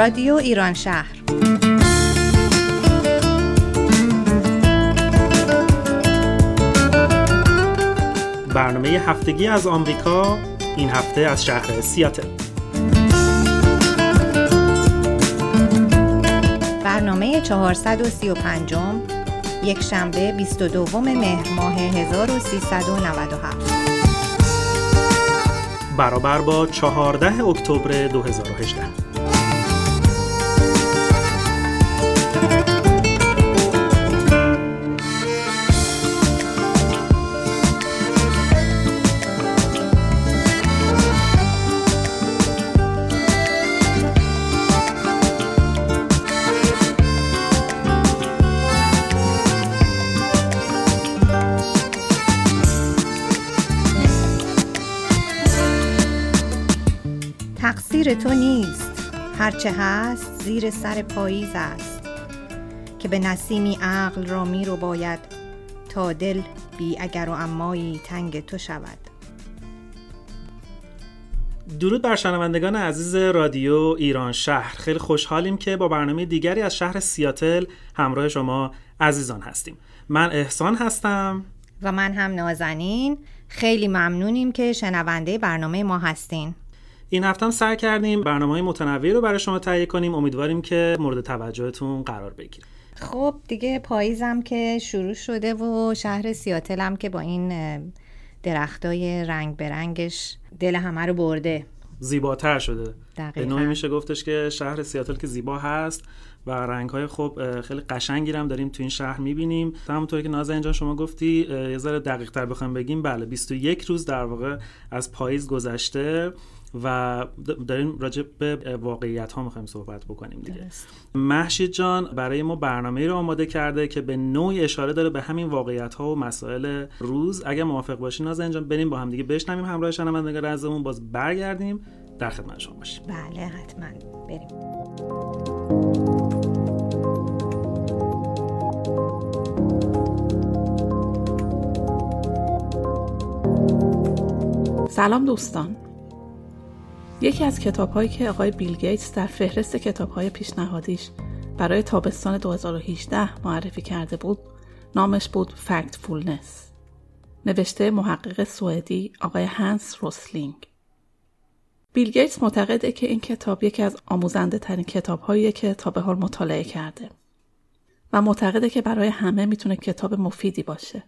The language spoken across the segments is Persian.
رادیو ایران شهر. برنامه هفتگی از آمریکا این هفته از شهر سیاتل. برنامه 435 یک شنبه 22 مهر ماه 1397 برابر با 14 اکتبر 2018 تقصیر تو نیست. هرچه هست زیر سر پاییز است. که به نسیمی عقل را می رو باید تا دل بی اگر و امایی تنگ تو شود. درود بر شنوندگان عزیز رادیو ایران شهر. خیلی خوشحالیم که با برنامه دیگری از شهر سیاتل همراه شما عزیزان هستیم. من احسان هستم. و من هم نازنین. خیلی ممنونیم که شنونده برنامه ما هستین. این هفته هم سعی کردیم برنامه های متنوعی رو برای شما تهیه کنیم. امیدواریم که مورد توجهتون قرار بگیره. خب دیگه پاییزم که شروع شده و شهر سیاتل هم که با این درختای رنگ برنگش دل همه رو برده. زیباتر شده. دقیقاً. به نوعی میشه گفتش که شهر سیاتل که زیبا هست و رنگ های خب خیلی قشنگی هم داریم تو این شهر می‌بینیم. همونطوری که نازه اینجا شما گفتی یه ذره دقیق تر بخوایم بگیم بله 21 روز در واقع از پاییز گذشته. و داریم راجع به واقعیت ها می‌خوایم صحبت بکنیم دیگه. درست. محشید جان برای ما برنامه رو آماده کرده که به نوعی اشاره داره به همین واقعیت ها و مسائل روز. اگر موافق باشین نازه اینجا بریم با هم دیگه بشنویم همراه شنوندگان عزیزمون. باز برگردیم در خدمت شما باشیم. بله حتما. بریم. سلام دوستان. یکی از کتاب هایی که آقای بیل گیتس در فهرست کتاب های پیشنهادیش برای تابستان 2018 معرفی کرده بود نامش بود Factfulness نوشته محقق سوئدی آقای هنس روسلینگ. بیل گیتس معتقده که این کتاب یکی از آموزنده ترین کتاب که تا به حال مطالعه کرده و معتقده که برای همه می‌تونه کتاب مفیدی باشه.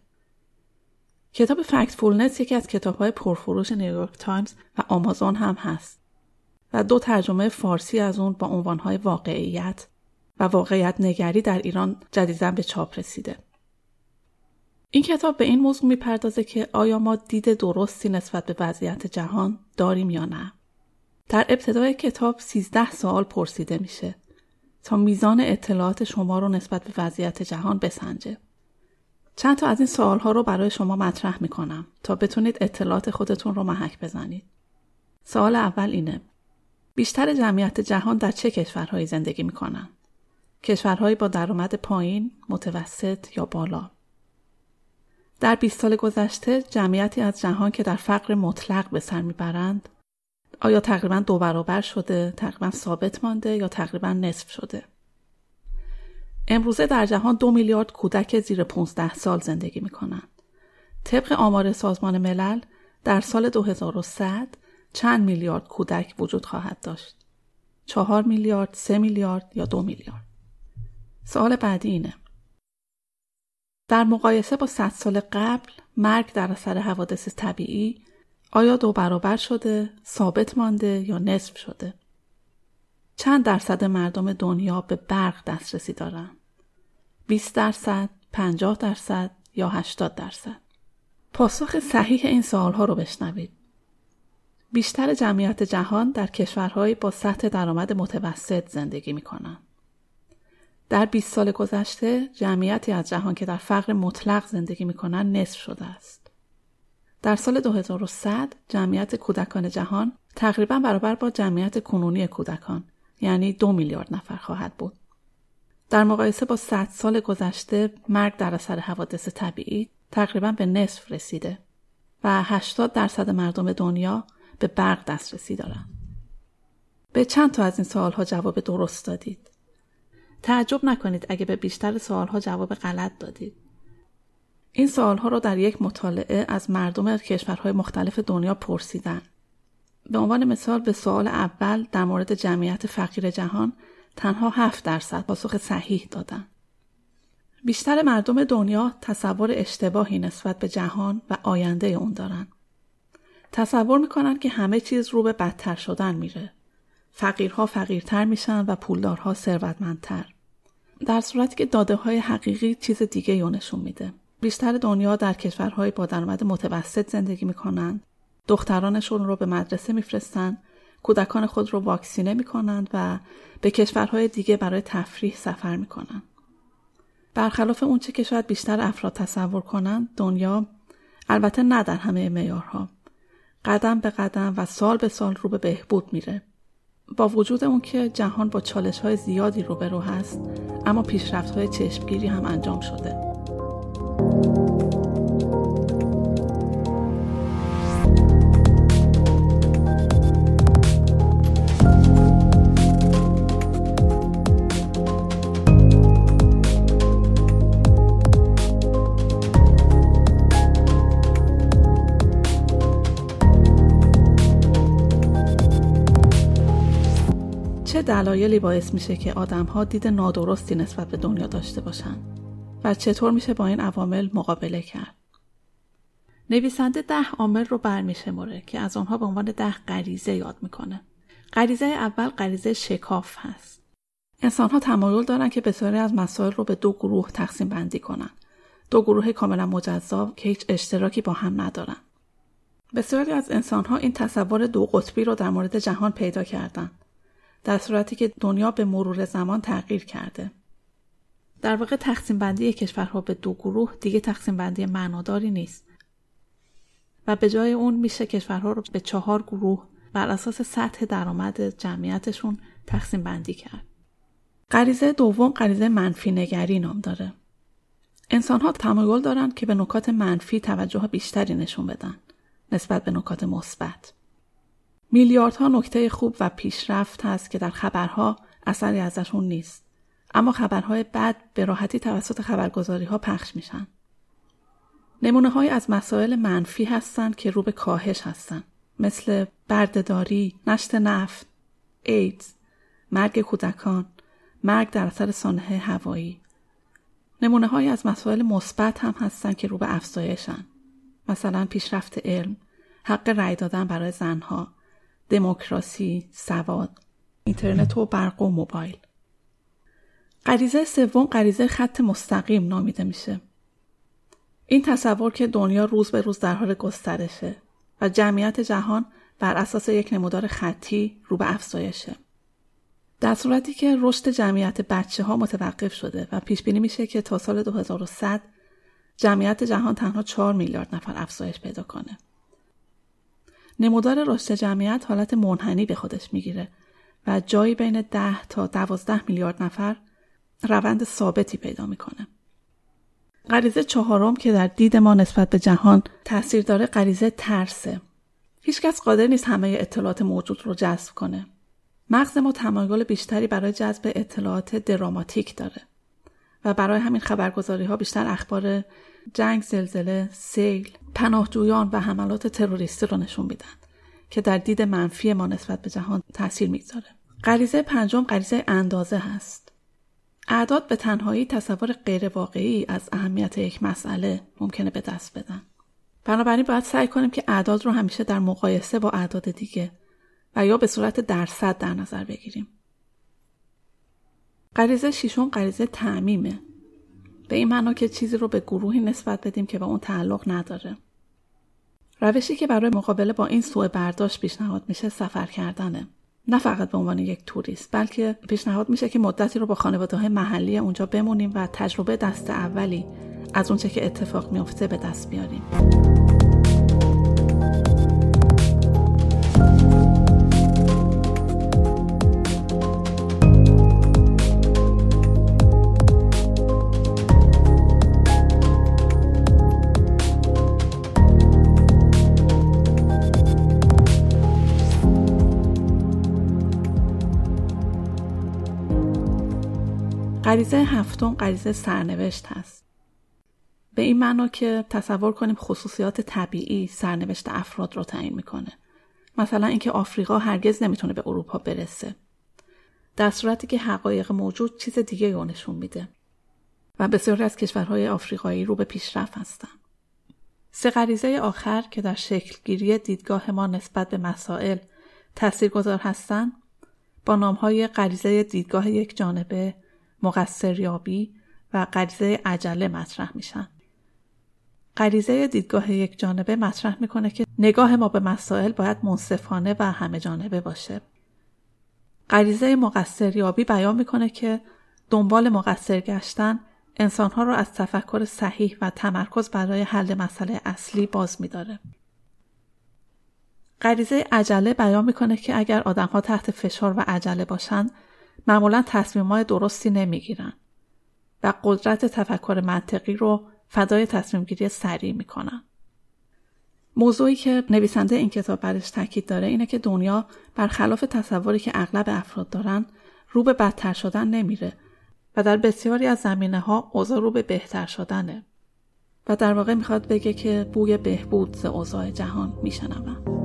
کتاب Factfulness یکی از کتاب های پرفروش نیویورک تایمز و آمازون هم هست. و دو ترجمه فارسی از اون با عنوانهای واقعیت و واقعیت نگری در ایران جدیداً به چاپ رسیده. این کتاب به این موضوع می‌پردازه که آیا ما دید درستی نسبت به وضعیت جهان داریم یا نه. در ابتدای کتاب 13 سوال پرسیده میشه تا میزان اطلاعات شما رو نسبت به وضعیت جهان بسنجه. چند تا از این سوال ها رو برای شما مطرح می‌کنم تا بتونید اطلاعات خودتون رو محک بزنید. سوال اول اینه. بیشتر جمعیت جهان در چه کشورهایی زندگی می‌کنن؟ کشورهایی با درآمد پایین، متوسط یا بالا؟ در 20 سال گذشته جمعیتی از جهان که در فقر مطلق به سر می‌برند آیا تقریبا دو برابر شده، تقریبا ثابت مانده یا تقریبا نصف شده؟ امروزه در جهان دو میلیارد کودک زیر 15 سال زندگی می کنند. طبق آمار سازمان ملل در سال 2100 چند میلیارد کودک وجود خواهد داشت؟ چهار میلیارد، سه میلیارد یا دو میلیارد؟ سوال بعدی اینه. در مقایسه با 100 سال قبل مرگ در اثر حوادث طبیعی آیا دو برابر شده، ثابت مانده یا نصف شده؟ چند درصد مردم دنیا به برق دسترسی دارند؟ 20 درصد، 50 درصد یا 80 درصد؟ پاسخ صحیح این سوالها رو بشنوید. بیشتر جمعیت جهان در کشورهایی با سطح درآمد متوسط زندگی می کنند. در 20 سال گذشته جمعیتی از جهان که در فقر مطلق زندگی می کنند نصف شده است. در سال 2100 جمعیت کودکان جهان تقریبا برابر با جمعیت کنونی کودکان یعنی دو میلیارد نفر خواهد بود. در مقایسه با 100 سال گذشته مرگ در اثر حوادث طبیعی تقریبا به نصف رسیده و 80 درصد مردم دنیا به برق دسترسی دارند. به چند تا از این سوالها جواب درست دادید. تعجب نکنید اگه به بیشتر سوالها جواب غلط دادید. این سوالها رو در یک مطالعه از مردم کشورهای مختلف دنیا پرسیدن. به عنوان مثال به سوال اول در مورد جمعیت فقیر جهان تنها 7 درصد پاسخ صحیح دادن. بیشتر مردم دنیا تصور اشتباهی نسبت به جهان و آینده اون دارن. تصور می‌کنن که همه چیز رو به بدتر شدن میره. فقیرها فقیرتر میشن و پولدارها ثروتمندتر. در صورتی که داده های حقیقی چیز دیگه یونشون نشون میده. بیشتر دنیا در کشورهای با درآمد متوسط زندگی می‌کنن. دخترانشون رو به مدرسه میفرستن. کودکان خود رو واکسینه می‌کنند و به کشورهای دیگه برای تفریح سفر می‌کنن. برخلاف اونچه که شاید بیشتر افراد تصور کنند دنیا البته نه در همه معیارها قدم به قدم و سال به سال رو به بهبود میره. با وجود اون که جهان با چالش های زیادی روبرو هست اما پیشرفت های چشمگیری هم انجام شده. دلایلی باعث میشه که آدمها دید نادرستی نسبت به دنیا داشته باشن و چطور میشه با این عوامل مقابله کرد. نویسنده ده عامل رو برمیشمره که از آنها به عنوان ده غریزه یاد می‌کنه. غریزه اول غریزه شکاف هست. انسانها تمایل دارن که بسیاری از مسائل رو به دو گروه تقسیم بندی کنن. دو گروه کاملا مجزا که هیچ اشتراکی با هم ندارن. بسیاری از انسانها این تصور دو قطبی رو در مورد جهان پیدا کردن. در صورتی که دنیا به مرور زمان تغییر کرده. در واقع تقسیم بندی کشورها به دو گروه دیگه تقسیم بندی معناداری نیست و به جای اون میشه کشورها رو به چهار گروه بر اساس سطح درآمد جمعیتشون تقسیم بندی کرد. غریزه دوم غریزه منفی نگری نام داره. انسان ها تمایل دارن که به نکات منفی توجه بیشتری نشون بدن نسبت به نکات مثبت. میلیاردها نکته خوب و پیشرفت هست که در خبرها اثری ازشون نیست. اما خبرهای بد به راحتی توسط خبرگزاری ها پخش میشن. نمونه های از مسائل منفی هستند که رو به کاهش هستند. مثل بردهداری، نشت نفت، ایدز، مرگ کودکان، مرگ در اثر سانحه هوایی. نمونه های از مسائل مثبت هم هستند که رو به افزایشن. مثلا پیشرفت علم، حق رأی دادن برای زنها، دموکراسی، سواد، اینترنت و برق و موبایل. غریزه سوم غریزه خط مستقیم نامیده میشه. این تصور که دنیا روز به روز در حال گسترشه و جمعیت جهان بر اساس یک نمودار خطی رو به افزایشه. در صورتی که رشد جمعیت بچه ها متوقف شده و پیش بینی میشه که تا سال 2100 جمعیت جهان تنها 4 میلیارد نفر افزایش پیدا کنه. نمودار رشد جمعیت حالت منحنی به خودش می‌گیره و جایی بین 10 تا 12 میلیارد نفر روند ثابتی پیدا می‌کنه. غریزه چهارم که در دید ما نسبت به جهان تاثیر داره غریزه ترسه. هیچکس قادر نیست همه اطلاعات موجود رو جذب کنه. مغز ما تمایل بیشتری برای جذب اطلاعات دراماتیک داره و برای همین خبرگزاری ها بیشتر اخبار جنگ زلزله سیل پناهجویان و حملات تروریستی رو نشون میدن که در دید منفی ما نسبت به جهان تاثیر می‌گذاره. غریزه پنجم غریزه اندازه هست. اعداد به تنهایی تصور غیر واقعی از اهمیت یک مسئله ممکنه به دست بدن. بنابراین باید سعی کنیم که اعداد رو همیشه در مقایسه با اعداد دیگه و یا به صورت درصد در نظر بگیریم. غریزه ششم غریزه تعمیمه. به این معنا که چیزی رو به گروهی نسبت بدیم که به اون تعلق نداره. روشی که برای مقابله با این سوء برداشت پیشنهاد میشه سفر کردنه. نه فقط به عنوان یک توریست بلکه پیشنهاد میشه که مدتی رو با خانواده های محلی اونجا بمونیم و تجربه دست اولی از اونچه که اتفاق میافته به دست بیاریم. غریزه هفتم غریزه سرنوشت هست. به این معنا که تصور کنیم خصوصیات طبیعی سرنوشت افراد رو تعیین می‌کنه. مثلا اینکه آفریقا هرگز نمی‌تونه به اروپا برسه. در صورتی که حقایق موجود چیز دیگه رو نشون میده. و بسیاری از کشورهای آفریقایی رو به پیشرفت هستن. سه غریزه آخر که در شکلگیری دیدگاه ما نسبت به مسائل تاثیرگذار هستند با نامهای غریزه دیدگاه یک جانبه، مقصریابی و غریزه عجله مطرح میشن. غریزه دیدگاه یک جانبه مطرح می‌کنه که نگاه ما به مسائل باید منصفانه و همه جانبه باشه. غریزه مقصریابی بیان می‌کنه که دنبال مقصر گشتن انسانها را از تفکر صحیح و تمرکز برای حل مسئله اصلی باز میداره. غریزه عجله بیان می‌کنه که اگر آدمها تحت فشار و عجله باشند معمولا تصمیمات درستی نمی‌گیرن و قدرت تفکر منطقی رو فدای تصمیم گیری سریع می‌کنن. موضوعی که نویسنده این کتاب برش تاکید داره اینه که دنیا برخلاف تصوری که اغلب افراد دارن رو به بدتر شدن نمیره و در بسیاری از زمینه ها اوضاع رو به بهتر شدنه و در واقع می‌خواد بگه که بوی بهبود ز اوضاع جهان میشنوم.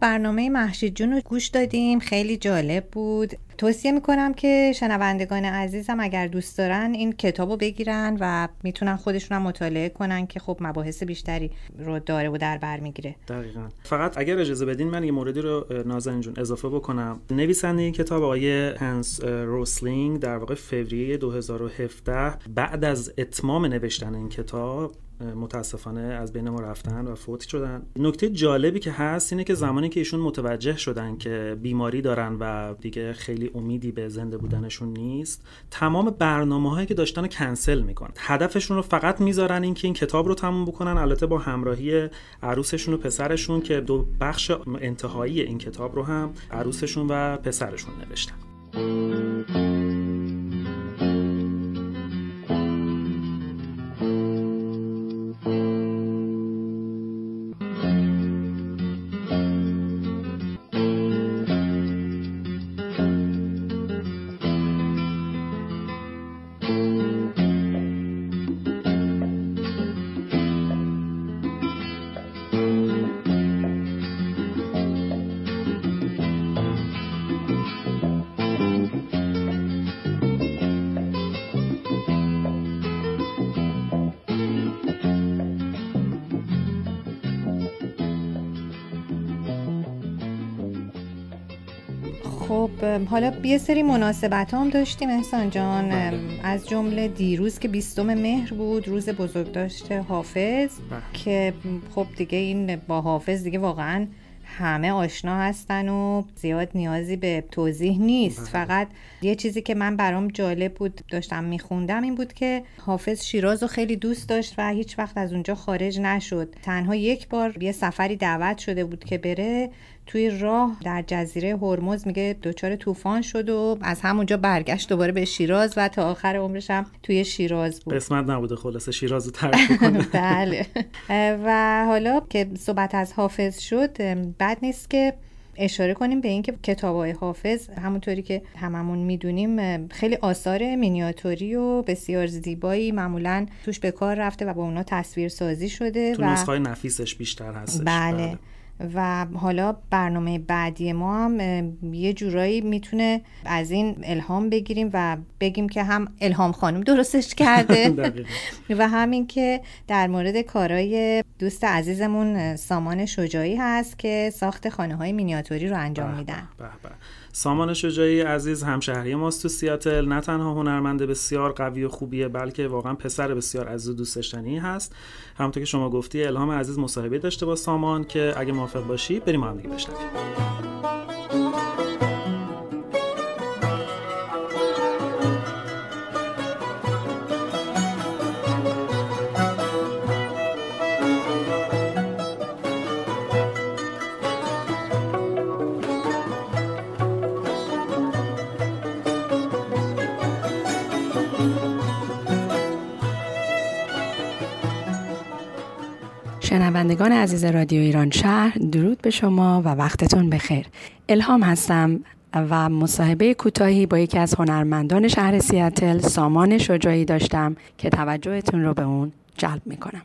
برنامه محشید جون رو گوش دادیم. خیلی جالب بود. توصیه می‌کنم که شنوندگان عزیزم اگر دوست دارن این کتاب رو بگیرن و می‌تونن خودشون هم مطالعه کنن که خب مباحث بیشتری رو داره و در بر می‌گیره. دقیقا. فقط اگر اجازه بدین من یه موردی رو نازنین جون اضافه بکنم. نویسنده این کتاب آقای هنس روسلینگ در واقع فوریه 2017 بعد از اتمام نوشتن این کتاب متاسفانه از بین ما رفتن و فوت شدن. نکته جالبی که هست اینه که زمانی که ایشون متوجه شدن که بیماری دارن و دیگه خیلی امیدی به زنده بودنشون نیست. تمام برنامه هایی که داشتن رو کنسل می‌کنن. هدفشون رو فقط می‌ذارن اینکه این کتاب رو تموم بکنن. البته با همراهی عروسشون و پسرشون که دو بخش انتهایی این کتاب رو هم عروسشون و پسرشون نوشتن. حالا یه سری مناسبت هم داشتیم احسان جان بله. از جمله دیروز که بیستم مهر بود روز بزرگداشت حافظ بله. که خب دیگه این با حافظ دیگه واقعا همه آشنا هستن و زیاد نیازی به توضیح نیست بله. فقط یه چیزی که من برام جالب بود داشتم میخوندم این بود که حافظ شیراز رو خیلی دوست داشت و هیچ وقت از اونجا خارج نشد تنها یک بار یه سفری دعوت شده بود که بره توی راه در جزیره هرمز میگه دچار طوفان شد و از همونجا برگشت دوباره به شیراز و تا آخر عمرش هم توی شیراز بود. قسمت نبوده خلاصه شیراز رو ترک کنه بله. و حالا که صحبت از حافظ شد بد نیست که اشاره کنیم به اینکه کتاب های حافظ همونطوری که هممون می‌دونیم خیلی آثار مینیاتوری و بسیار زیبایی معمولا توش به کار رفته و با اونا تصویر سازی شده تو و نسخه نفیسش بیشتر هستش. بله. و حالا برنامه بعدی ما هم یه جورایی می‌تونه از این الهام بگیریم و بگیم که هم الهام خانم درستش کرده. و همین که در مورد کارای دوست عزیزمون سامان شجاعی هست که ساخت خانه های مینیاتوری رو انجام میدن. سامان شجاعی عزیز همشهری ماست تو سیاتل. نه تنها هنرمند بسیار قوی و خوبیه بلکه واقعا پسر بسیار عزیز و دوست داشتنی هست. همونطور که شما گفتی الهام عزیز مصاحبه داشته با سامان که اگه موافق باشی بریم هم دیگه بشنویم. شنوندگان عزیز رادیو ایران شهر درود به شما و وقتتون بخیر. الهام هستم و مصاحبه کوتاهی با یکی از هنرمندان شهر سیاتل سامان شجاعی داشتم که توجهتون رو به اون جلب می‌کنم.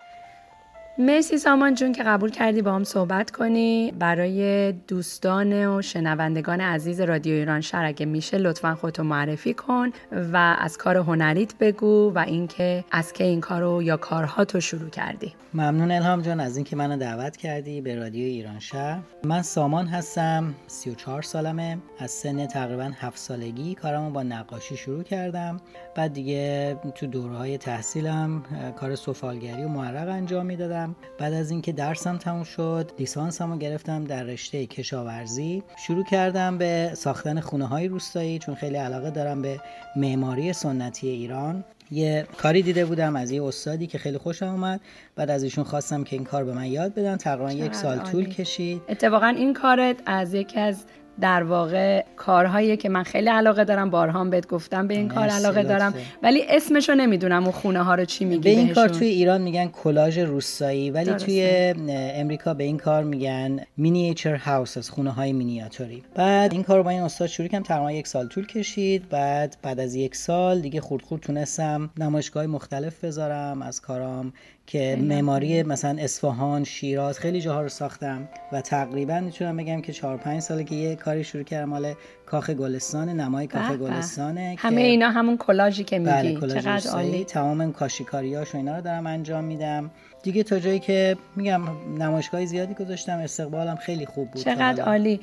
مرسی سامان جون که قبول کردی با هم صحبت کنی. برای دوستان و شنوندگان عزیز رادیو ایران شهر اگه میشه لطفا خودتو معرفی کن و از کار هنریت بگو و اینکه از که این کارو یا کارها تو شروع کردی. ممنون الهام جان از اینکه منو دعوت کردی به رادیو ایران شهر. من سامان هستم 34 سالمه. از سن تقریبا 7 سالگی کارمو با نقاشی شروع کردم. بعد دیگه تو دورهای تحصیلم کار سفالگری و معرق انجام می‌دادم. بعد از اینکه درسم تموم شد لیسانسم رو گرفتم در رشته کشاورزی. شروع کردم به ساختن خونه های روستایی چون خیلی علاقه دارم به معماری سنتی ایران. یه کاری دیده بودم از یه استادی که خیلی خوشم اومد. بعد از ایشون خواستم که این کار به من یاد بدن. تقریبا یک سال طول کشید. اتفاقا این کارت از یکی از در واقع کارهایی که من خیلی علاقه دارم بارها بهت گفتم به این کار علاقه دارم. ولی اسمشو نمی‌دونم اون خونه ها رو چی میگی به این کار توی ایران میگن کلاژ روستایی ولی توی امریکا به این کار میگن مینیچر هاوسز خونه های مینیاتوری بعد این کار با این استاد شروع کردم تقریبا یک سال طول کشید. بعد بعد از یک سال دیگه خورد خورد تونستم نمایشگاه مختلف بذارم از کارام که معماری مثلا اصفهان شیراز خیلی جاها رو ساختم و تقریبا می‌تونم بگم که 4 5 ساله که یه کاری شروع کردم. مال کاخ گلستان نمای کاخ گلستانه همه اینا همون کلاژی که میگی. بله، کلاژ چقدر عالی. تمام کاشیکاریاش و اینا رو دارم انجام میدم. دیگه تا جایی که میگم نمایشگاه زیادی گذاشتم استقبالم خیلی خوب بود. چقدر عالی.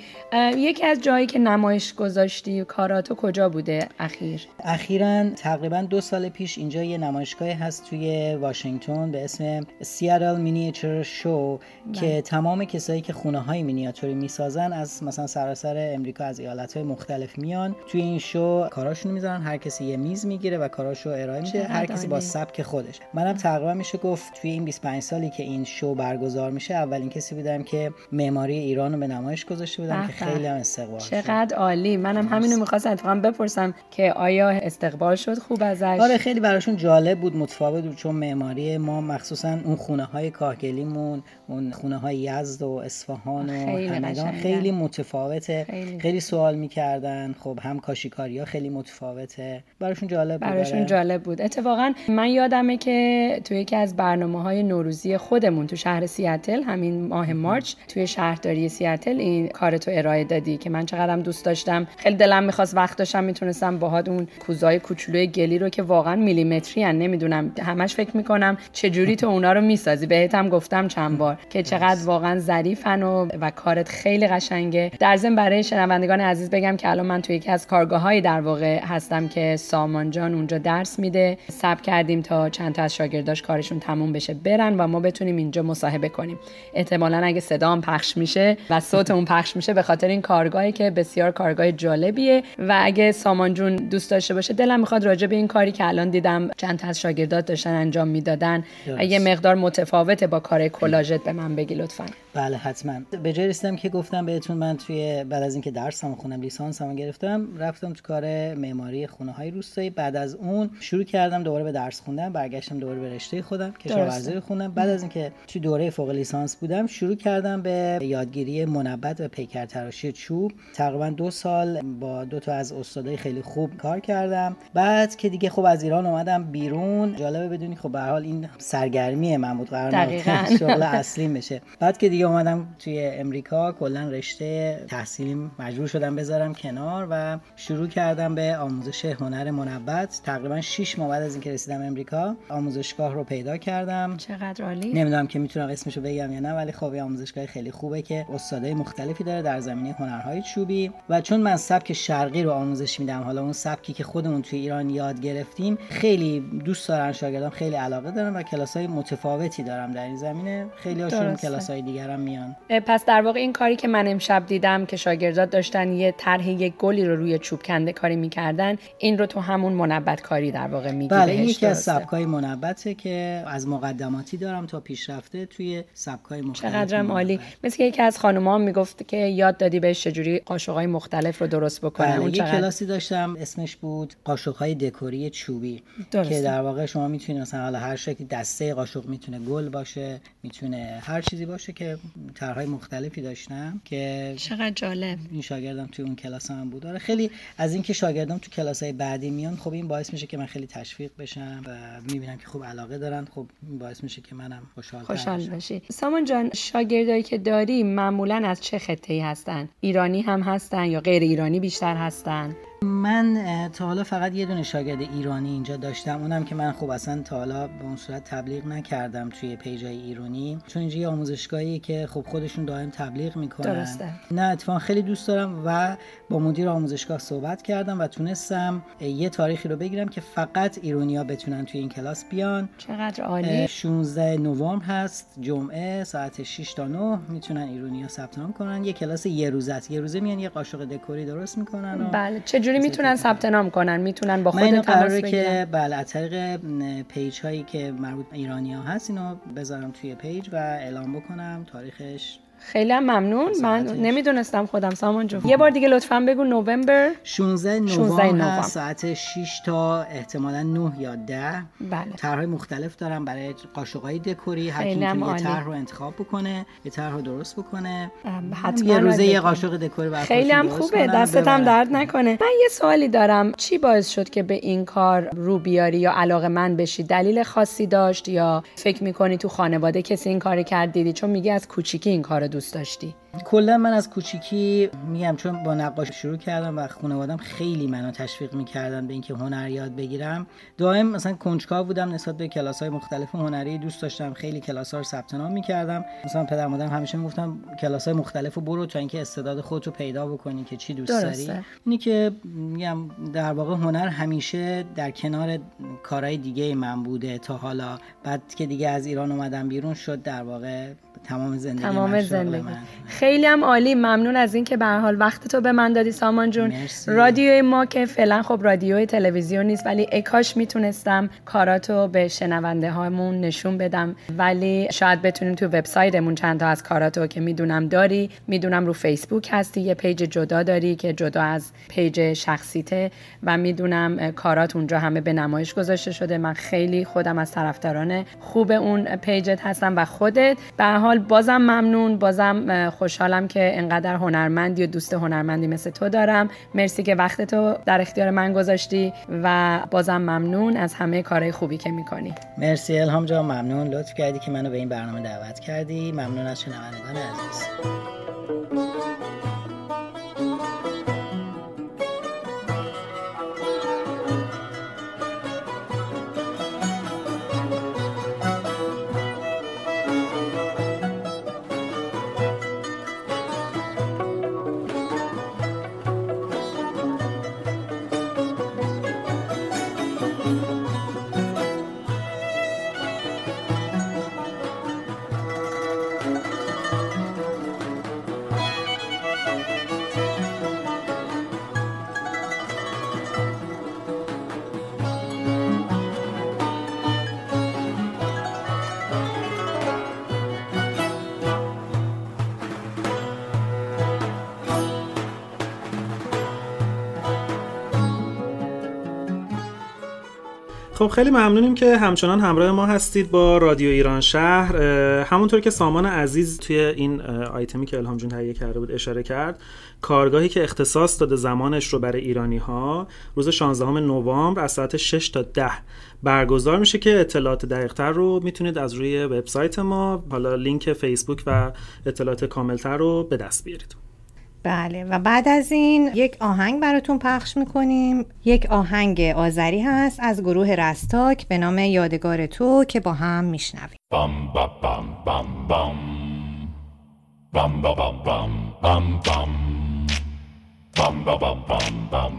یکی از جایی که نمایش گذاشتی کاراتو کجا بوده اخیر؟ اخیرا تقریبا دو سال پیش اینجا یه نمایشگاهی هست توی واشنگتن به اسم سیارل مینیچر شو که تمام کسایی که خونه های مینیاتوری می‌سازن از مثلا سراسر امریکا از ایالت های مختلف میان. توی این شو کاراشون می‌ذارن هر کسی یه میز می‌گیره و کاراشو ارائه میده هر کسی با سبک خودش. منم تقریبا میشه گفت توی این 25 سالی که این شو برگزار میشه اولین کسی بودم که معماری ایران رو به نمایش گذاشته بودم که خیلی هم استقبال چقدر عالی. منم همینو می‌خواستم اتفاقا بپرسم که آیا استقبال شد خوب ازش؟ آره خیلی براشون جالب بود متفاوت بود چون معماری ما مخصوصا اون خونه های کاهگلیمون اون خونه های یزد و اصفهان و همدان خیلی متفاوته. خیلی, خیلی سوال می‌کردن خب هم کاشیکاری ها خیلی متفاوته. براشون جالب بود براشون آره. جالب بود. اتفاقا من یادمه که توی یکی از برنامه های نوروزی خودمون تو شهر سیاتل همین ماه مارچ توی شهرداری سیاتل این کارتو ارائه دادی که من چقدرم دوست داشتم. خیلی دلم می‌خواست وقت داشتم می‌تونستم باهات اون کوزای کوچولوی گلی رو که واقعا میلیمتری ان نمی‌دونم همش فکر می‌کنم چه جوری تو اونا رو می‌سازی. بهتم گفتم چند بار که چقدر واقعا ظریفن و, و کارت خیلی قشنگه. در ضمن برای شنوندگان عزیز بگم که الان من توی یکی از کارگاه در واقع هستم که سامان جان اونجا درس میده. سب کردیم تا چند تا از شاگرداش کارشون تموم بشه برن و ما بتونیم اینجا مصاحبه کنیم. احتمالا اگه صدام پخش میشه و صوتمون پخش میشه به خاطر این کارگاهی که بسیار کارگاه جالبیه و اگه سامان جون دوست داشته باشه دلم می‌خواد راجع به این کاری که الان دیدم چند تا از شاگردات داشتن انجام می‌دادن یه مقدار متفاوته با کار کلاژت به من بگی لطفا. بله حتما. به جای رسیدم که گفتم بهتون من توی بعد از اینکه درسمو خونم لیسانسمو گرفتم. رفتم تو کار معماری خونه های روستایی. بعد از اون شروع کردم دوباره به درس خوندن. برگشتم دوباره به رشته خودم کشاورزی خوندم. بعد از اینکه تو دوره فوق لیسانس بودم شروع کردم به یادگیری منبت و پیکر تراشی چوب. تقریبا دو سال با دو تا از استادای خیلی خوب کار کردم. بعد که دیگه خب از ایران اومدم بیرون. جالبه بدونی خب به حال این سرگرمی من بود. قرار شغل اصلی بشه. بعد که دیگه اومدم توی امریکا کلا رشته تحصیلی مجبور شدم بذارم کنار و شروع کردم به آموزش هنر منبت. تقریبا 6 ماه بعد از اینکه رسیدم امریکا آموزشگاه رو پیدا کردم. چقدر عالی. نمی‌دونم که می‌تونم اسمشو بگم یا نه ولی خب آموزشگاه خیلی خوبه که استادای مختلفی داره در زمینه هنرهای چوبی. و چون من سبک شرقی رو آموزش میدم حالا اون سبکی که خودمون توی ایران یاد گرفتیم خیلی دوست دارن شاگردان خیلی علاقه دارن و کلاسای متفاوتی دارم در این زمینه. خیلی هاشون کلاسای دیگرم میان. پس در واقع این کاری که من امشب دیدم که شاگردات داشتن یه طرح طرح یک گلی رو روی چوب کنده کاری می‌کردن این رو تو همون منبت کاری در واقع میگی بله این یکی از سبکای منبته که از مقدماتی دارم تا پیشرفته توی سبکای مختلف چقدرم عالی. مثل یکی از خانوما می‌گفت که یاد دادی بهش چجوری قاشقای مختلف رو درست بکنه بله، اون یه کلاسی داشتم اسمش بود قاشقهای دکوری چوبی درسته. که در واقع شما می‌تونید مثلا حالا هر شکلی دسته قاشق می‌تونه گل باشه می‌تونه هر چیزی باشه که طرحهای مختلفی داشتم که چقدر جالب. این شاگردم توی اون کلاس هم بود. آره خیلی از اینکه شاگردام تو کلاس های بعدی میان خب این باعث میشه که من خیلی تشویق بشم و می‌بینم که خوب علاقه دارن. خب این باعث میشه که منم خوشحال خوشحال باشی. سامان جان شاگردایی که داری معمولا از چه خطه‌ای هستن؟ ایرانی هم هستن یا غیر ایرانی بیشتر هستن؟ من تا حالا فقط یه دونه شاگرد ایرانی اینجا داشتم. اونم که من خب اصلا تا حالا به اون صورت تبلیغ نکردم توی پیجای ایرانی چون اینجا یه آموزشگاهی که خب خودشون دائم تبلیغ می‌کنن. درسته. نه اتفاقا خیلی دوست دارم و با مدیر آموزشگاه صحبت کردم و تونستم یه تاریخی رو بگیرم که فقط ایرونیا بتونن توی این کلاس بیان. چقدر عالی. 16 نوامبر هست جمعه ساعت 6 تا 9 می‌تونن ایرونیا ثبت نام کنن. یه کلاس یه روزه یه روزه میان یه قاشق دکوری درست می‌کنن و بله. چه جوری می‌تونن ثبت نام کنن می‌تونن با خودت تماس که بله از طریق page هایی که مربوط به ایرانی ها هست اینو بذارم توی page و اعلام بکنم تاریخش. خیلی ممنون. من نمی‌دونستم خودم. سامان جون. یه بار دیگه لطفا بگو نوامبر 16 نوامبر ساعت 6 تا احتمالا 9 یا 10 بله. طرحهای مختلف دارم برای قاشقای دکوری. هر کی یه طرح رو انتخاب بکنه یه طرح رو درست بکنه. حتما یه روزه یه قاشق دکوری برای خیلی هم خوبه. دستت هم درد نکنه. من یه سوالی دارم. چی باعث شد که به این کار رو بیاری یا علاقه من بشی؟ دلیل خاصی داشت یا فکر می‌کنی تو خانواده کسی این کار کرد دیدی چون میگی از کوچیکی این کار دوست داشتی؟ کلا من از کوچیکی میگم چون با نقاشی شروع کردم و خانوادم خیلی منو تشویق می‌کردن به اینکه هنر یاد بگیرم. دائم مثلا کنجکاو بودم نسبت به کلاس های مختلف هنری دوست داشتم خیلی کلاس ها رو ثبت نام می‌کردم. مثلا پدر مادرم همیشه می‌گفتم کلاس های مختلف رو برو تا اینکه استعداد خودت رو پیدا بکنی که چی دوست داری. اینی که میگم در واقع هنر همیشه در کنار کارهای دیگه من بوده تا حالا. بعد که دیگه از ایران اومدم بیرون شد در واقع تمام زندگی تمام زندگی. خیلی هم عالی. ممنون از اینکه به هر حال وقت تو به من دادی سامان جون. رادیوی ما که فعلا خب رادیوی تلویزیون نیست ولی ای کاش می‌تونستم کاراتو به شنونده هامون نشون بدم. ولی شاید بتونیم تو وبسایتمون چند تا از کاراتو که می‌دونم داری می‌دونم رو فیسبوک هستی یه page جدا داری که جدا از پیج شخصیته و می‌دونم کارات اونجا همه به نمایش گذاشته شده. من خیلی خودم از طرفداران خوب اون page ت هستم و خودت. به هر حال بازم ممنون بازم خوشحالم که انقدر هنرمندی و دوست هنرمندی مثل تو دارم. مرسی که وقت تو در اختیار من گذاشتی و بازم ممنون از همه کارهای خوبی که می‌کنی. مرسی الهام جان ممنون. لطف کردی که منو به این برنامه دعوت کردی. ممنون از شنوندگان عزیز. خب خیلی ممنونیم که همچنان همراه ما هستید با رادیو ایران شهر. همونطور که سامان عزیز توی این آیتمی که الهام جون تهیه کرده بود اشاره کرد کارگاهی که اختصاص داده زمانش رو برای ایرانی ها روز 16 نوامبر از ساعت 6 تا 10 برگزار میشه که اطلاعات دقیقتر رو می‌تونید از روی وبسایت ما حالا لینک فیسبوک و اطلاعات کاملتر رو به دست بیارید. بله و بعد از این یک آهنگ براتون پخش می‌کنیم یک آهنگ آذری هست از گروه رستاک به نام یادگار تو که با هم میشنویم بام بام بام بام بام بام بام بام بام بام بام بام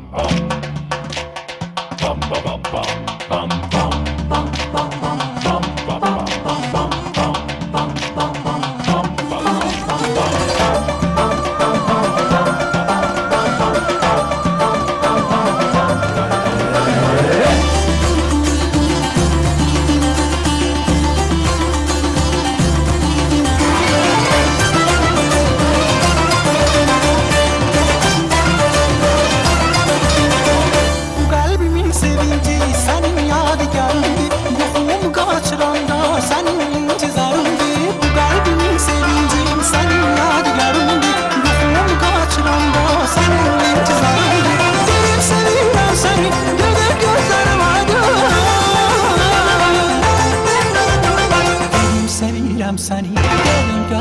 بام بام بام بام هم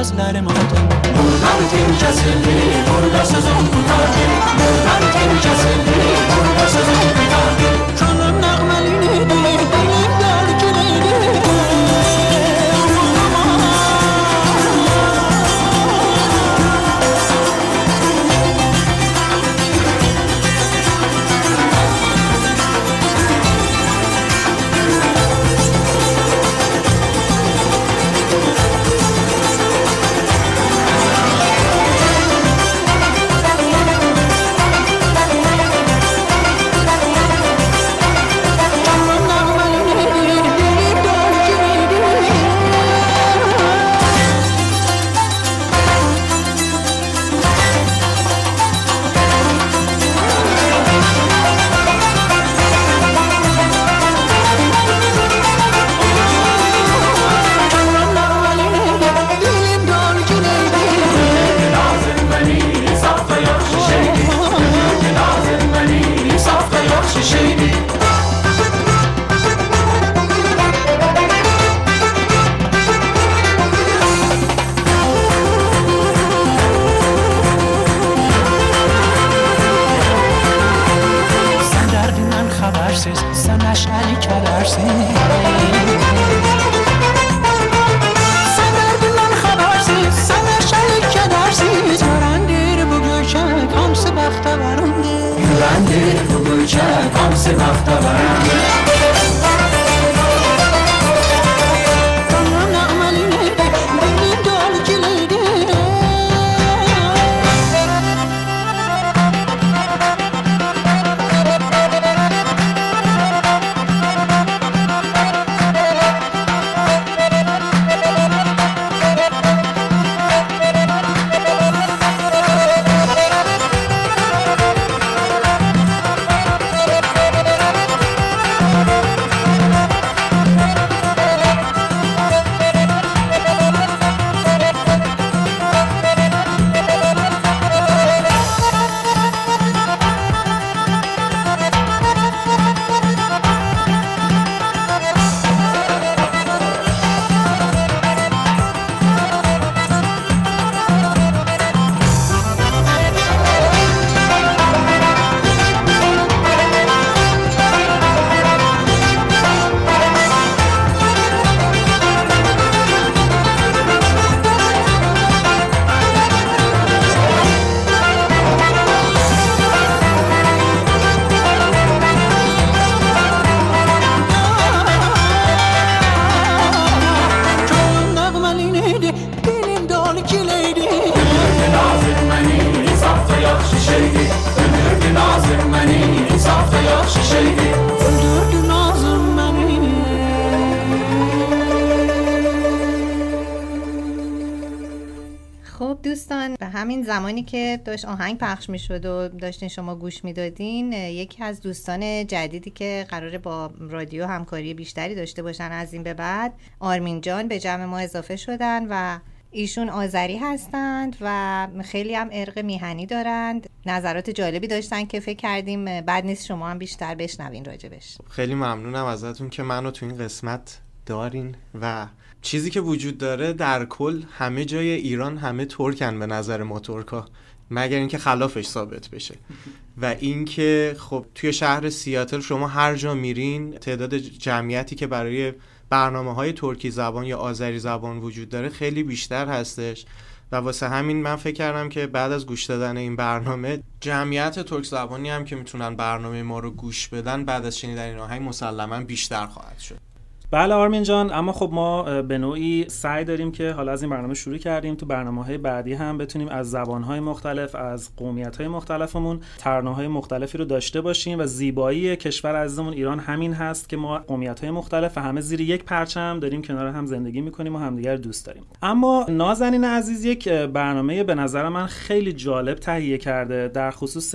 gözlerim aydın. Buradan tim kesildi, burada sözüm tutardı Buradan tim kesildi, burada sözüm tutardı Sen direkt bu bıçak Hamsi naftalara زمانی که داشت آهنگ پخش می شد و داشتین شما گوش می‌دادین یکی از دوستان جدیدی که قراره با رادیو همکاری بیشتری داشته باشن از این به بعد آرمین جان به جمع ما اضافه شدن و ایشون آذری هستند و خیلی هم ارق میهنی دارند. نظرات جالبی داشتن که فکر کردیم بعد نیست شما هم بیشتر بشنوین راجبش. خیلی ممنونم ازتون که منو تو این قسمت دارین و چیزی که وجود داره در کل همه جای ایران همه ترکن به نظر ما ترکا مگر اینکه خلافش ثابت بشه. و اینکه خب توی شهر سیاتل شما هر جا میرین تعداد جمعیتی که برای برنامه های ترکی زبان یا آذری زبان وجود داره خیلی بیشتر هستش. و واسه همین من فکر کردم که بعد از گوش دادن این برنامه جمعیت ترک زبانی هم که می‌تونن برنامه ما رو گوش بدن بعد از شنیدن این آهنگ مسلما بیشتر خواهد شد. بله آرمین جان اما خب ما به نوعی سعی داریم که حالا از این برنامه شروع کردیم. تو برنامه های بعدی هم بتونیم از زبان های مختلف از قومیت های مختلفمون ترانه های مختلفی رو داشته باشیم و زیبایی کشور عزیزمون. ایران همین هست که ما قومیت های مختلف و همه زیر یک پرچم داریم کنار هم زندگی می‌کنیم و همدیگر دوست داریم. اما نازنین عزیز یک برنامه به نظر من خیلی جالب تهیه کرده در خصوص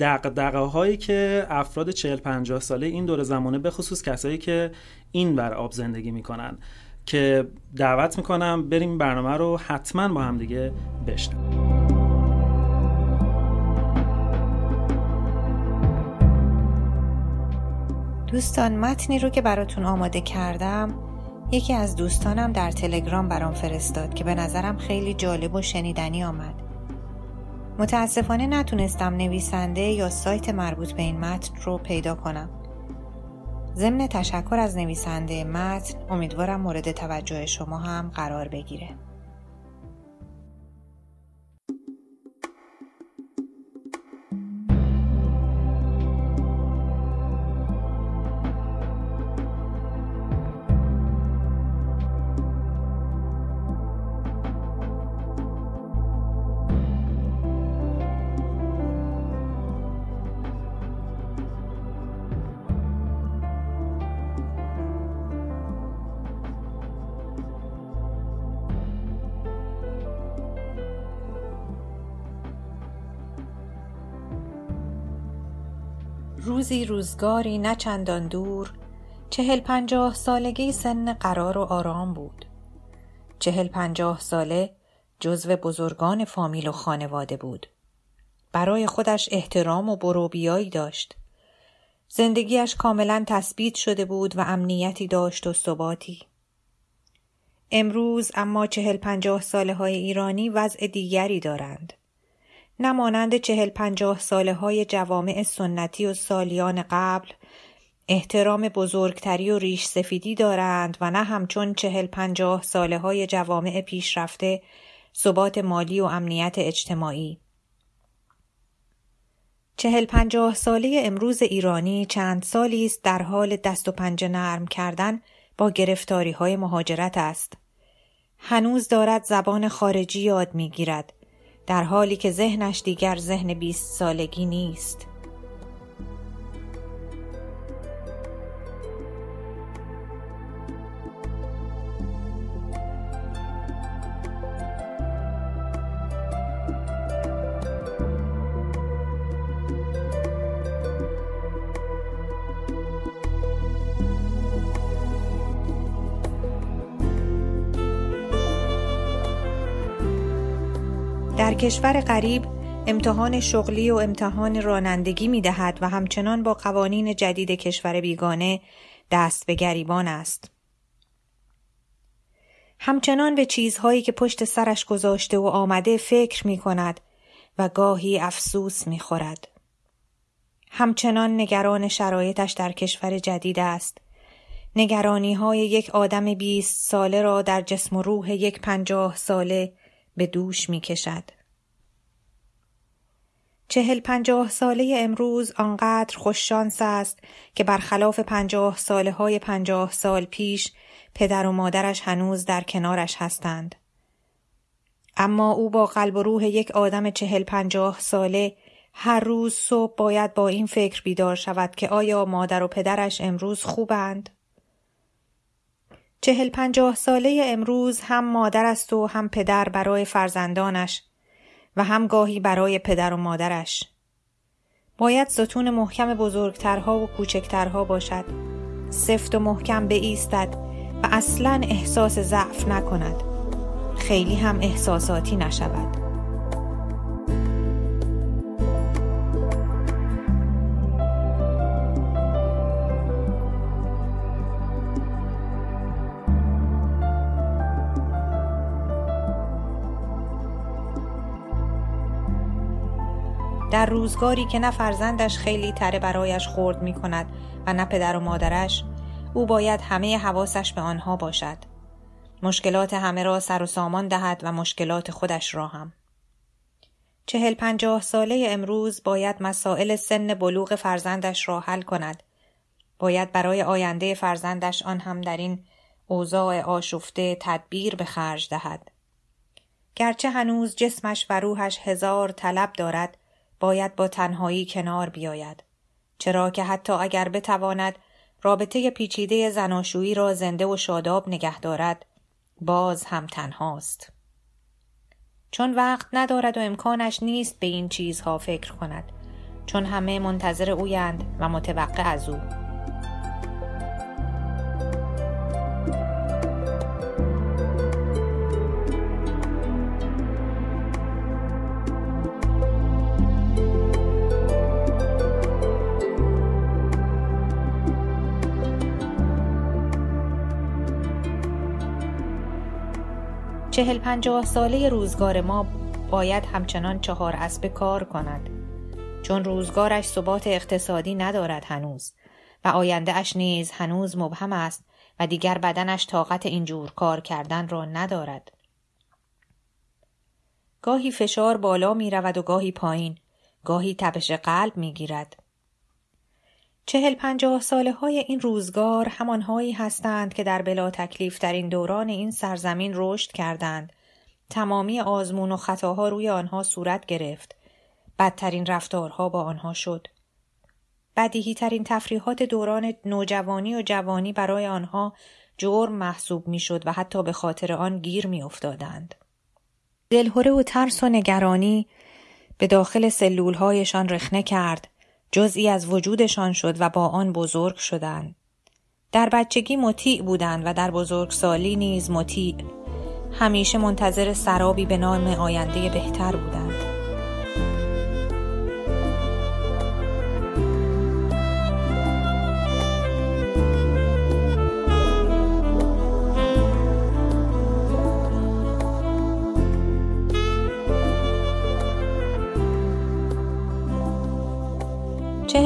دغدغه هایی که افراد 40 50 ساله این دور زمانه به خصوص کسایی که این بر آب زندگی می‌کنن که دعوت می‌کنم بریم برنامه رو حتما با هم دیگه بشنویم. دوستان متنی رو که براتون آماده کردم یکی از دوستانم در تلگرام برام فرستاد که به نظرم خیلی جالب و شنیدنی آمد. متاسفانه نتونستم نویسنده یا سایت مربوط به این متن رو پیدا کنم. ضمن تشکر از نویسنده متن امیدوارم مورد توجه شما هم قرار بگیره. روزی روزگاری نه چندان دور چهل پنجاه سالگی سن قرار و آرام بود. چهل پنجاه ساله جزو بزرگان فامیل و خانواده بود. برای خودش احترام و بروبیایی داشت. زندگیش کاملا تثبیت شده بود و امنیتی داشت و ثباتی. امروز اما چهل پنجاه ساله های ایرانی وضع دیگری دارند. نه مانند چهل پنجاه ساله های جوامع سنتی و سالیان قبل. احترام بزرگتری و ریش سفیدی دارند و نه همچون چهل پنجاه ساله های جوامع پیشرفته ثبات مالی و امنیت اجتماعی. چهل پنجاه ساله امروز ایرانی چند سالی است در حال دست و پنجه نرم کردن با گرفتاری های مهاجرت است. هنوز دارد زبان خارجی یاد می‌گیرد. در حالی که ذهنش دیگر ذهن بیست سالگی نیست. کشور غریب امتحان شغلی و امتحان رانندگی می دهد و همچنان با قوانین جدید کشور بیگانه دست به گریبان است. همچنان به چیزهایی که پشت سرش گذاشته و آمده فکر می کند و گاهی افسوس می خورد. همچنان نگران شرایطش در کشور جدید است. نگرانی های یک آدم بیست ساله را در جسم و روح یک پنجاه ساله به دوش می کشد. چهل پنجاه ساله امروز آنقدر خوششانس است که برخلاف پنجاه ساله های پنجاه سال پیش پدر و مادرش هنوز در کنارش هستند. اما او با قلب و روح یک آدم چهل پنجاه ساله هر روز صبح باید با این فکر بیدار شود که آیا مادر و پدرش امروز خوبند؟ چهل پنجاه ساله امروز هم مادر است و هم پدر برای فرزندانش و هم گاهی برای پدر و مادرش. باید ستون محکم بزرگترها و کوچکترها باشد. سفت و محکم بایستد و اصلا احساس ضعف نکند. خیلی هم احساساتی نشود. در روزگاری که نه فرزندش خیلی تره برایش خورد می کند و نه پدر و مادرش او باید همه حواسش به آنها باشد. مشکلات همه را سر و سامان دهد و مشکلات خودش را هم. چهل پنجاه ساله امروز باید مسائل سن بلوغ فرزندش را حل کند. باید برای آینده فرزندش آن هم در این اوضاع آشفته تدبیر به خرج دهد. گرچه هنوز جسمش و روحش هزار طلب دارد باید با تنهایی کنار بیاید. چرا که حتی اگر بتواند رابطه پیچیده زناشویی را زنده و شاداب نگه دارد باز هم تنهاست. چون وقت ندارد و امکانش نیست به این چیزها فکر کند چون همه منتظر اویند و متوقع از او. چهل پنجاه ساله روزگار ما باید همچنان چهار اسب کار کند. چون روزگارش ثبات اقتصادی ندارد هنوز و آینده اش نیز هنوز مبهم است و دیگر بدنش طاقت اینجور کار کردن را ندارد. گاهی فشار بالا می رود و گاهی پایین گاهی تپش قلب می گیرد چهل پنجاه ساله های این روزگار همانهایی هستند که در بلا تکلیف در این دوران این سرزمین رشد کردند. تمامی آزمون و خطاها روی آنها صورت گرفت. بدترین رفتارها با آنها شد. بدیهی ترین تفریحات دوران نوجوانی و جوانی برای آنها جرم محسوب می شد و حتی به خاطر آن گیر می افتادند. دلهوره و ترس و نگرانی به داخل سلولهایشان رخنه کرد جزئی از وجودشان شد و با آن بزرگ شدند. در بچگی مطیع بودند و در بزرگسالی نیز مطیع. همیشه منتظر سرابی به نام آینده بهتر بودند.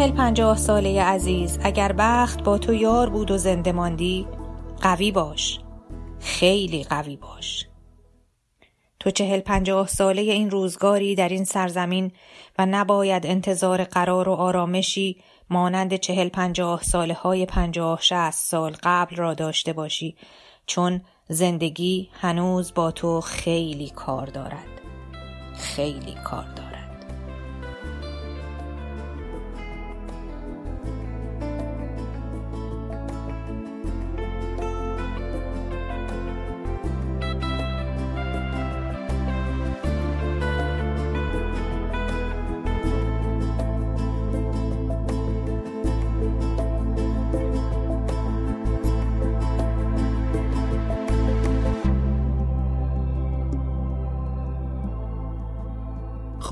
چهل پنجاه ساله عزیز اگر بخت با تو یار بود و زنده ماندی قوی باش. خیلی قوی باش. تو چهل پنجاه ساله این روزگاری در این سرزمین و نباید انتظار قرار و آرامشی مانند چهل پنجاه ساله های پنجاه شست سال قبل را داشته باشی چون زندگی هنوز با تو خیلی کار دارد. خیلی کار دارد.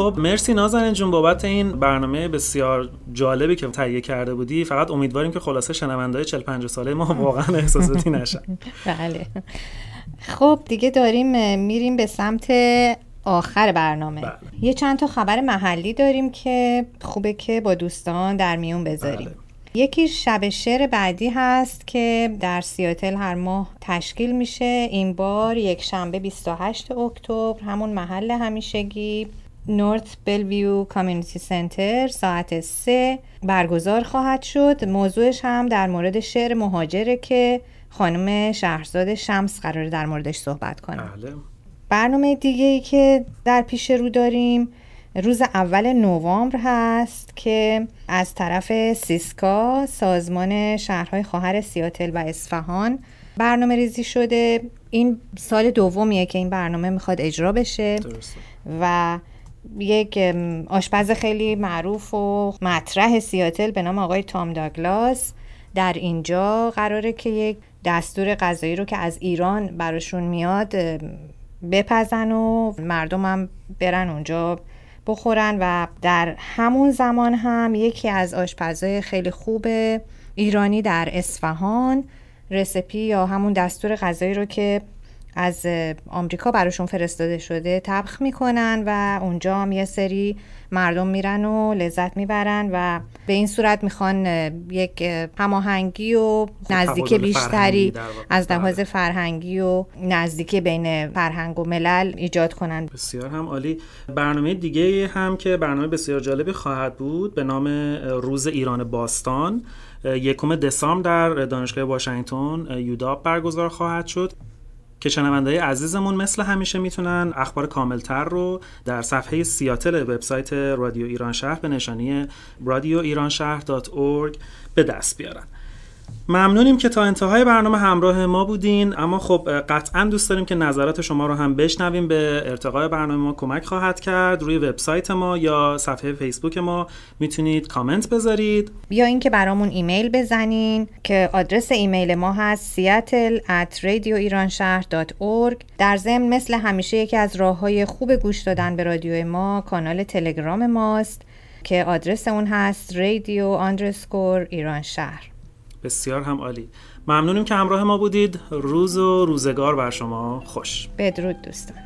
خب مرسی نازنین جون بابت این برنامه بسیار جالبی که تهیه کرده بودی. فقط امیدواریم که خلاصه شنوندهای 40 50 ساله ما واقعا احساساتی نشن. بله. خب دیگه داریم میریم به سمت آخر برنامه. بله. یه چند تا خبر محلی داریم که خوبه که با دوستان در میون بذاریم. بله. یکی شب شعر بعدی هست که در سیاتل هر ماه تشکیل میشه. این بار یک شنبه 28 اکتبر همون محل همیشگی. نورت بلویو کامیونیتی سنتر ساعت سه برگزار خواهد شد. موضوعش هم در مورد شعر مهاجره که خانم شهرزاد شمس قراره در موردش صحبت کنه. بله. برنامه دیگه ای که در پیش رو داریم روز اول نوامبر هست که از طرف سیسکا سازمان شهرهای خواهر سیاتل و اصفهان برنامه ریزی شده. این سال دومیه که این برنامه می‌خواد اجرا بشه درسته. و یک آشپز خیلی معروف و مطرح سیاتل به نام آقای تام داگلاس در اینجا قراره که یک دستور غذایی رو که از ایران براشون میاد بپزن و مردم هم برن اونجا بخورن و در همون زمان هم یکی از آشپزهای خیلی خوب ایرانی در اصفهان رسپی یا همون دستور غذایی رو که از آمریکا براشون فرستاده شده طبخ می‌کنن و اونجا هم یه سری مردم میرن و لذت می‌برن و به این صورت می‌خوان یک هماهنگی و نزدیکی تبادل فرهنگی بیشتری. از لحاظ بله. فرهنگی و نزدیکی بین فرهنگ و ملل ایجاد کنن بسیار هم عالی برنامه دیگه هم که برنامه بسیار جالبی خواهد بود به نام روز ایران باستان یکم دسامبر در دانشگاه واشنگتن یوداب برگزار خواهد شد که شنوندهای عزیزمون مثل همیشه می‌تونن اخبار کاملتر رو در صفحه سیاتل وبسایت رادیو ایران شهر به نشانی رادیو ایران شهر.org به دست بیارن. ممنونیم که تا انتهای برنامه همراه ما بودین. اما خب قطعا دوست داریم که نظرات شما رو هم بشنویم. به ارتقای برنامه ما کمک خواهد کرد. روی وبسایت ما یا صفحه فیسبوک ما می‌تونید کامنت بذارید. یا اینکه برامون ایمیل بزنین که آدرس ایمیل ما هست seattle at radioiranshahr.org در ضمن مثل همیشه یکی از راه های خوب گوش دادن به رادیو ما کانال تلگرام ماست که آدرس اون هست شهر بسیار هم عالی. ممنونیم که همراه ما بودید. روز و روزگار بر شما. خوش. بدرود دوستان.